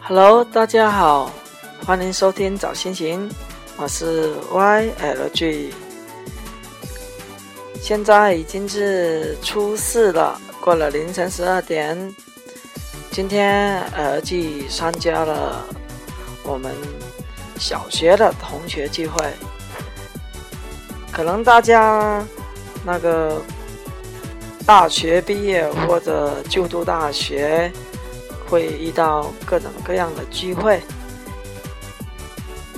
Hello，大家好，欢迎收听早心情，我是 YLG。现在已经是初四了，过了凌晨十二点。今天 LG 参加了我们小学的同学聚会，可能大家那个大学毕业或者就读大学。会遇到各种各样的聚会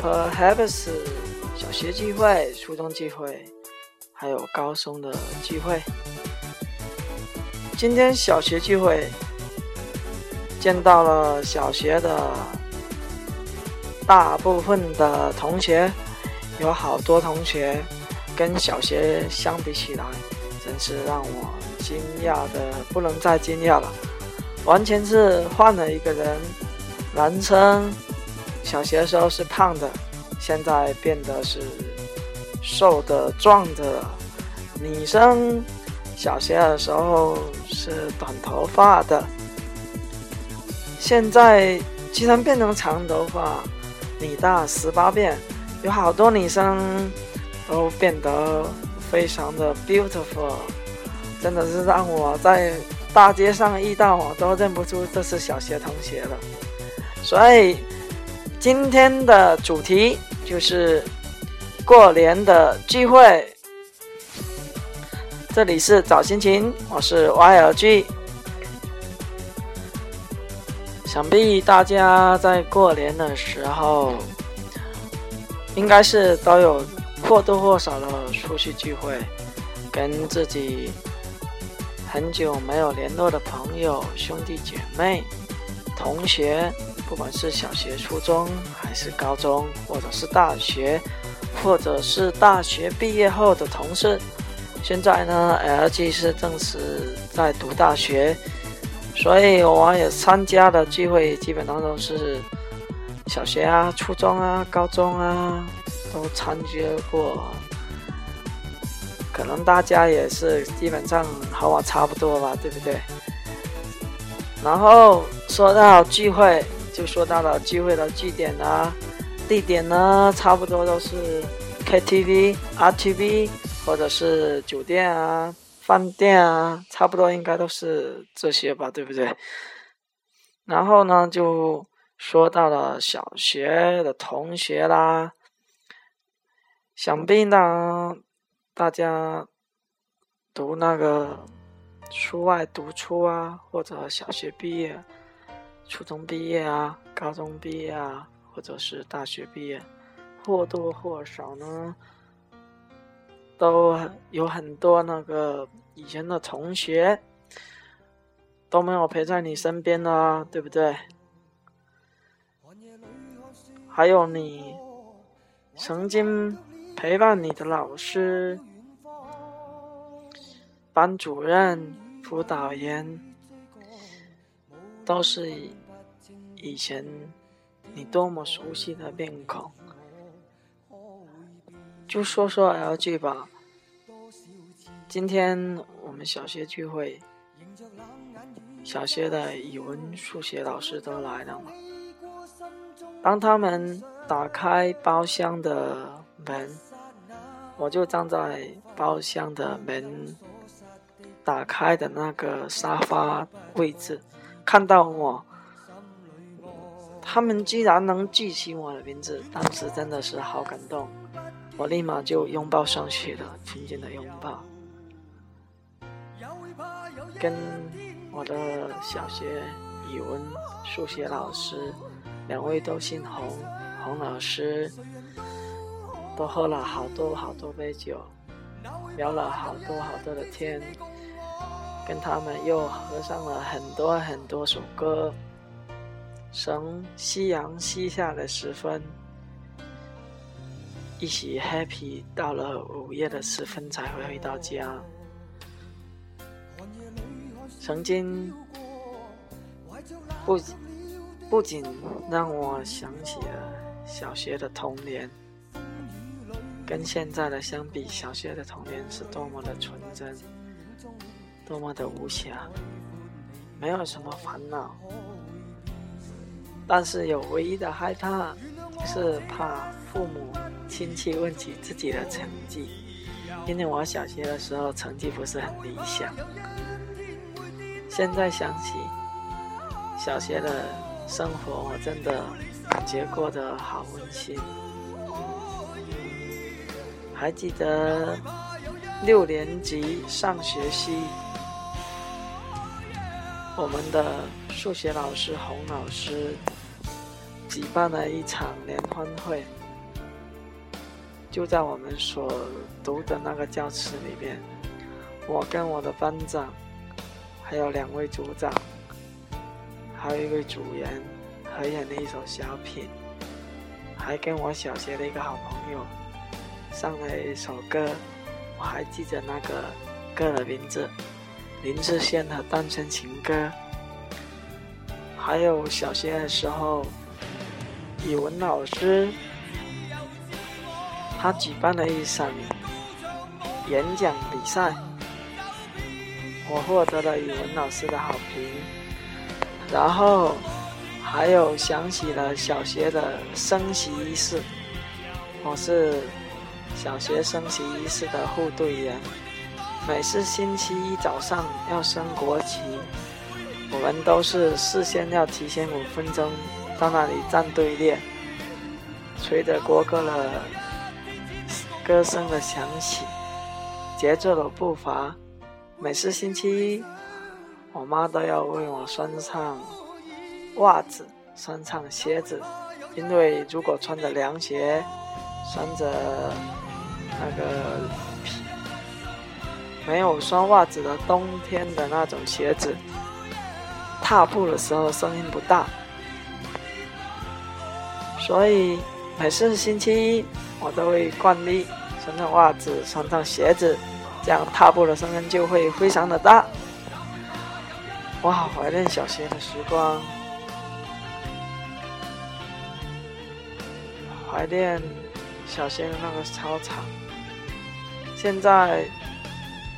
，perhaps 小学聚会、初中聚会，还有高中的聚会。今天小学聚会，见到了小学的大部分的同学，有好多同学跟小学相比起来，真是让我惊讶的不能再惊讶了。完全是换了一个人，男生小学的时候是胖的，现在变得是瘦的、壮的；女生小学的时候是短头发的，现在居然变成长头发，女大十八变，有好多女生都变得非常的 beautiful，真的是让我在。大街上遇到我都认不出这是小学同学了，所以今天的主题就是过年的聚会。这里是早心情，我是 YLG。想必大家在过年的时候，应该是都有或多或少的出去聚会，跟自己。很久没有联络的朋友、兄弟姐妹、同学，不管是小学、初中，还是高中，或者是大学，或者是大学毕业后的同事，现在呢，LG 是正式在读大学，所以我也参加的聚会基本上都是小学啊、初中啊、高中啊都参加过。可能大家也是基本上和我差不多吧，对不对？然后说到聚会，就说到了聚会的地点啊，地点呢，差不多都是 KTV、RTV 或者是酒店啊、饭店啊，差不多应该都是这些吧，对不对？然后呢，就说到了小学的同学啦，想必呢。大家读那个出外读书啊，或者小学毕业、初中毕业啊、高中毕业啊，或者是大学毕业，或多或少呢，都有很多那个以前的同学都没有陪在你身边呢，对不对？还有你曾经。陪伴你的老师、班主任、辅导员，都是以前你多么熟悉的面孔。就说说 LG 吧，今天我们小学聚会，小学的语文、数学老师都来了嘛。当他们打开包厢的门。我就站在包厢的门打开的那个沙发位置，看到我，他们居然能记起我的名字，当时真的是好感动，我立马就拥抱上去了，紧紧的拥抱，跟我的小学语文、数学老师，两位都姓洪，洪老师。都喝了好多好多杯酒，聊了好多好多的天，跟他们又合上了很多很多首歌。从夕阳西下的时分，一起 happy 到了午夜的时分才会回到家。曾经不不仅让我想起了小学的童年。跟现在的相比，小学的童年是多么的纯真。多么的无暇，没有什么烦恼，但是有唯一的害怕，是怕父母亲戚问起自己的成绩，因为我小学的时候成绩不是很理想。现在想起小学的生活，我真的感觉过得好温馨。还记得六年级上学期，我们的数学老师洪老师举办了一场联欢会，就在我们所读的那个教室里面，我跟我的班长。还有两位组长，还有一位组员合演了一首小品，还跟我小学的一个好朋友上了一首歌，我还记得那个歌的名字，林志炫的《单身情歌》。还有小学的时候，语文老师他举办了一场演讲比赛。我获得了语文老师的好评，然后还有想起了小学的升旗仪式，我是小学升旗仪式的护队员，每次星期一早上要升国旗，我们都是事先要提前五分钟到那里站队列，随着国歌的歌声的响起，节奏的步伐。每次星期一，我妈都要为我穿上袜子、穿上鞋子，因为如果穿着凉鞋、穿着那个没有穿袜子的冬天的那种鞋子，踏步的时候声音不大。所以每次星期一，我都会惯例穿上袜子、穿上鞋子。这样踏步的声音就会非常的大。我好怀念小学的时光，怀念小学的那个操场。现在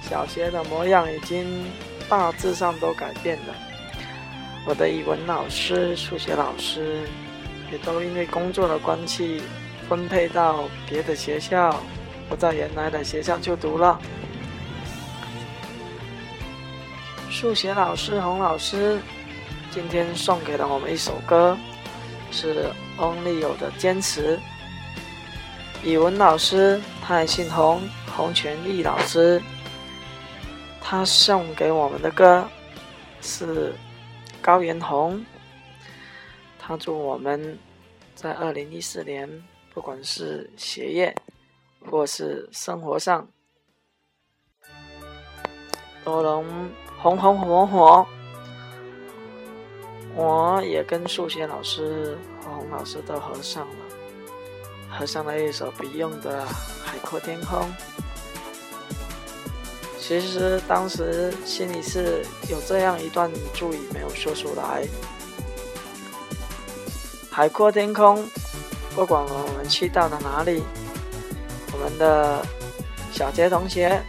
小学的模样已经大致上都改变了。我的语文老师、数学老师也都因为工作的关系分配到别的学校，不在原来的学校就读了。数学老师洪老师今天送给了我们一首歌，是 Only 有的坚持。语文老师他也姓洪，泉丽老师，他送给我们的歌是高原红。他祝我们在二零一四年，不管是学业或是生活上，都能。红红火火，我也跟数学老师和洪老师都合上了，合上了一首 Beyond 的《海阔天空》。其实当时心里是有这样一段注语没有说出来：海阔天空，不管我们去到了哪里，我们的小杰同学、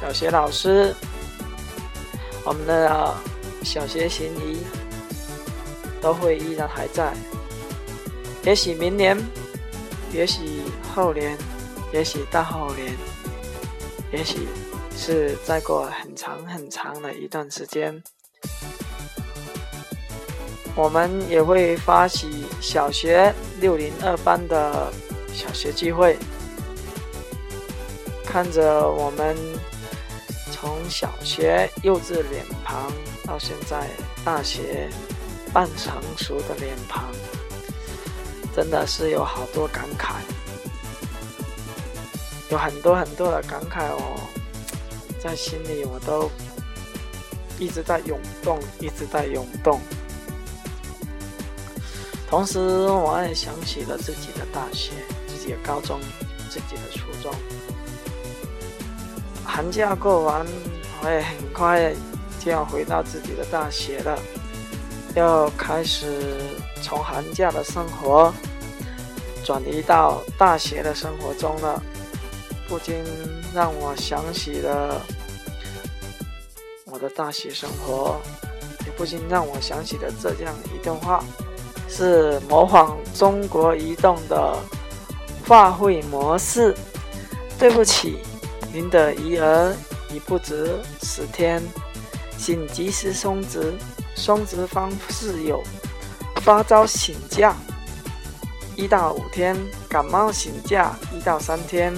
小学老师。我们的小学行仪都会依然还在，也许明年，也许后年，也许大后年，也许是再过很长很长的一段时间，我们也会发起小学六零二班的小学聚会，看着我们。从小学幼稚脸庞到现在大学半成熟的脸庞，真的是有好多感慨，有很多很多的感慨哦，在心里我都一直在涌动，一直在涌动。同时，我也想起了自己的大学、自己的高中、自己的初中。寒假过完，我也很快就要回到自己的大学了，要开始从寒假的生活转移到大学的生活中了，不禁让我想起了我的大学生活，也不禁让我想起了这样一段话，是模仿中国移动的话费模式。对不起，您的余额已不值十天，请及时充值。充值方式有：发烧请假一到五天，感冒请假一到三天，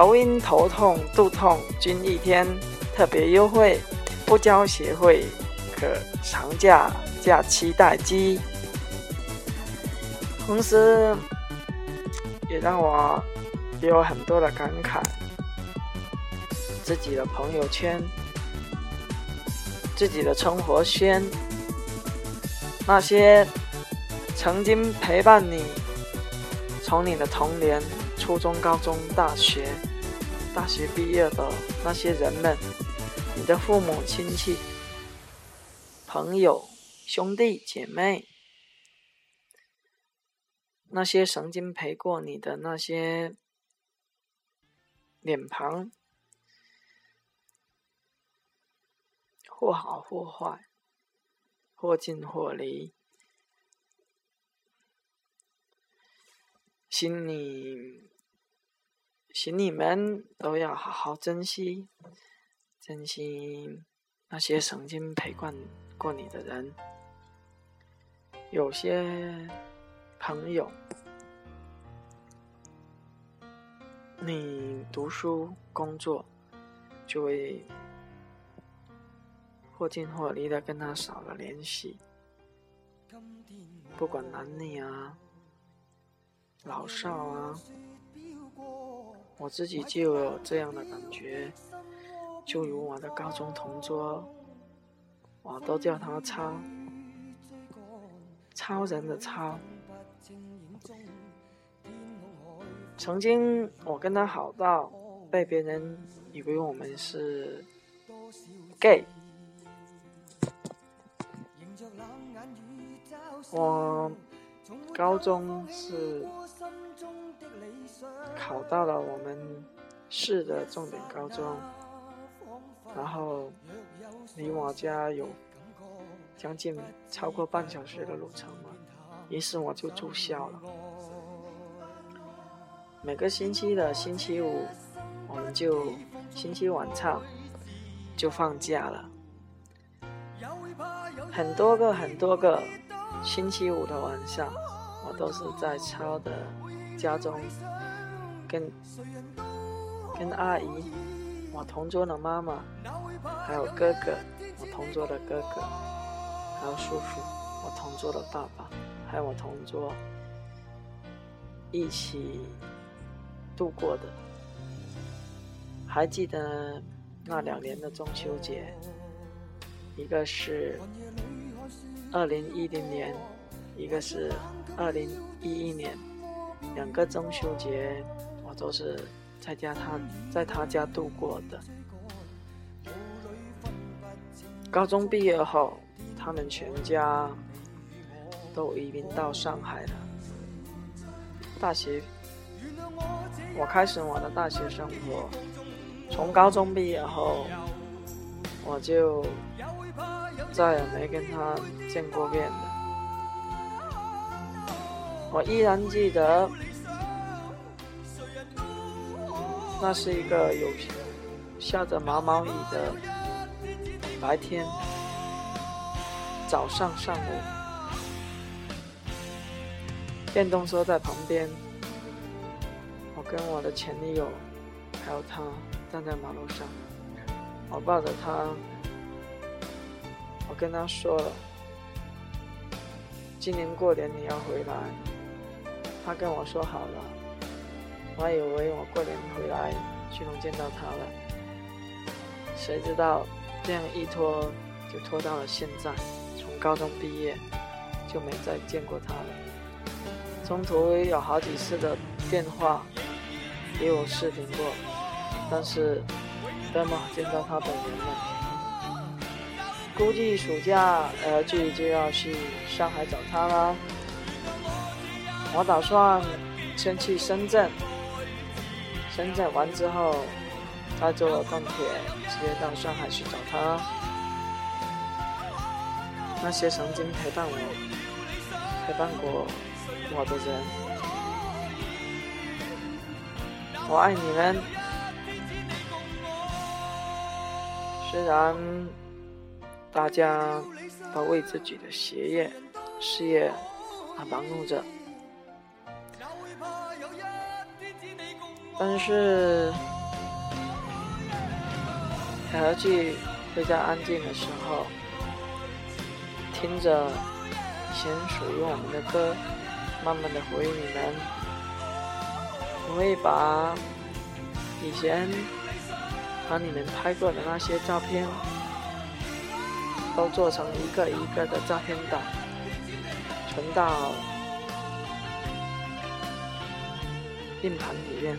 头晕头痛肚痛均一天。特别优惠，不交协会可长假假期待机。同时，也让我有很多的感慨。自己的朋友圈，自己的生活圈，那些曾经陪伴你从你的童年、初中、高中、大学、大学毕业的那些人们。你的父母亲戚、朋友、兄弟姐妹，那些曾经陪过你的那些脸庞，或好或坏，或近或离，心里，请你们都要好好珍惜。珍惜那些曾经陪伴过你的人，有些朋友，你读书工作就会或近或离的跟他少了联系，不管男女啊、老少啊，我自己就有这样的感觉。就如我的高中同桌，我都叫他超，超人的超。曾经我跟他好到被别人以为我们是 gay。我高中是考到了我们市的重点高中。然后离我家有将近超过半小时的路程嘛，于是我就住校了。每个星期的星期五，我们就星期晚上就放假了。很多个很多个星期五的晚上，我都是在超的家中跟跟阿姨。我同桌的妈妈，还有哥哥，我同桌的哥哥，还有叔叔，我同桌的爸爸，还有我同桌一起度过的。还记得那两年的中秋节，一个是二零一零年，一个是二零一一年，两个中秋节我都是。在家他在他家度过的。高中毕业后，他们全家都移民到上海了。大学，我开始我的大学生活。从高中毕业后，我就再也没跟他见过面了。我依然记得。那是一个有下着毛毛雨的白天，早上上午，电动车在旁边，我跟我的前女友还有他站在马路上，我抱着他，我跟他说了，今年过年你要回来，他跟我说好了。我还以为我过年回来就能见到他了，谁知道这样一拖就拖到了现在。从高中毕业就没再见过他了，中途有好几次的电话也有视频过，但是都没见到他本人了。估计暑假呃就就要去上海找他了。我打算先去深圳。深圳完之后，再坐高铁直接到上海去找他。那些曾经陪伴我、陪伴过我的人，我爱你们。虽然大家都为自己的学业、事业而忙碌着，但是还剧会在安静的时候。听着以前属于我们的歌，慢慢的回忆你们。我会把以前和你们拍过的那些照片，都做成一个一个的照片档，存到硬盘里面。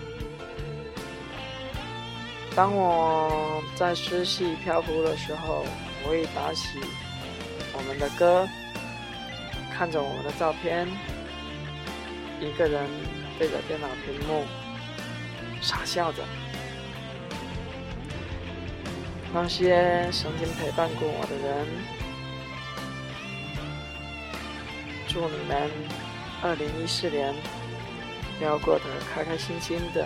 当我在思绪漂浮的时候，我会打起。我们的歌，看着我们的照片，一个人对着电脑屏幕傻笑着。那些曾经陪伴过我的人，祝你们二零一四年要过得开开心心的。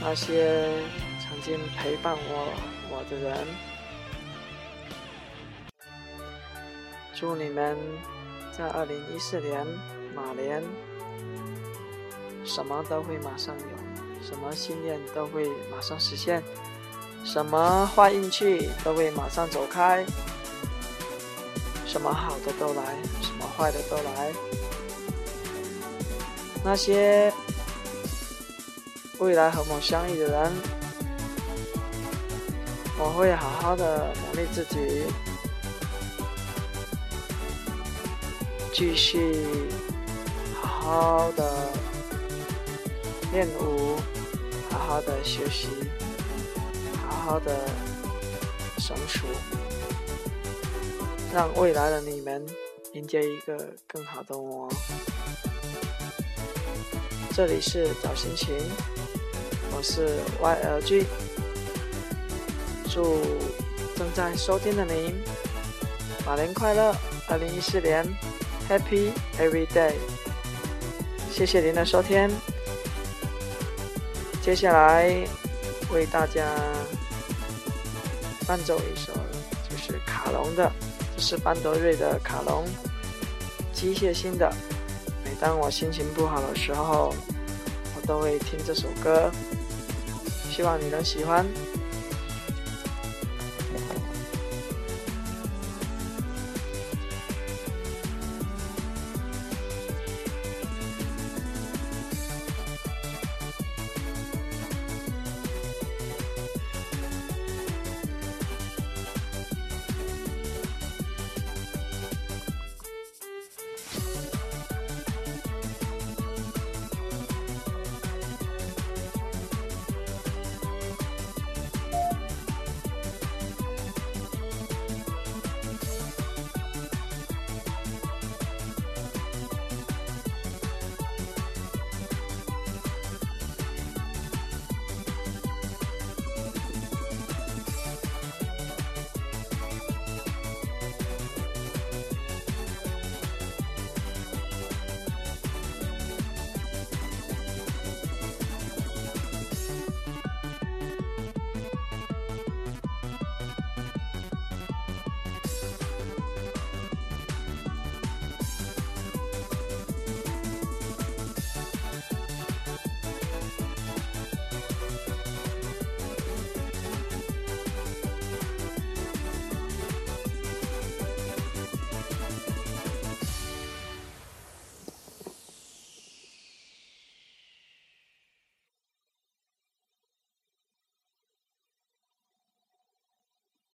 那些曾经陪伴我我的人。祝你们在二零一四年马年，什么都会马上有，什么信念都会马上实现，什么坏运气都会马上走开，什么好的都来，什么坏的都来。那些未来和我相遇的人，我会好好的努力自己。继续好好的练舞，好好的学习，好好的成熟，让未来的你们迎接一个更好的我。这里是找心情，我是 YLG，祝正在收听的您马年快乐，二零一四年。Happy every day，谢谢您的收听。接下来为大家伴奏一首，就是卡农的，这是班德瑞的卡农，机械性的。每当我心情不好的时候，我都会听这首歌，希望你能喜欢。